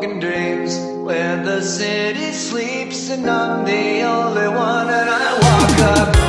broken dreams where the city sleeps and I'm the only one and I walk up.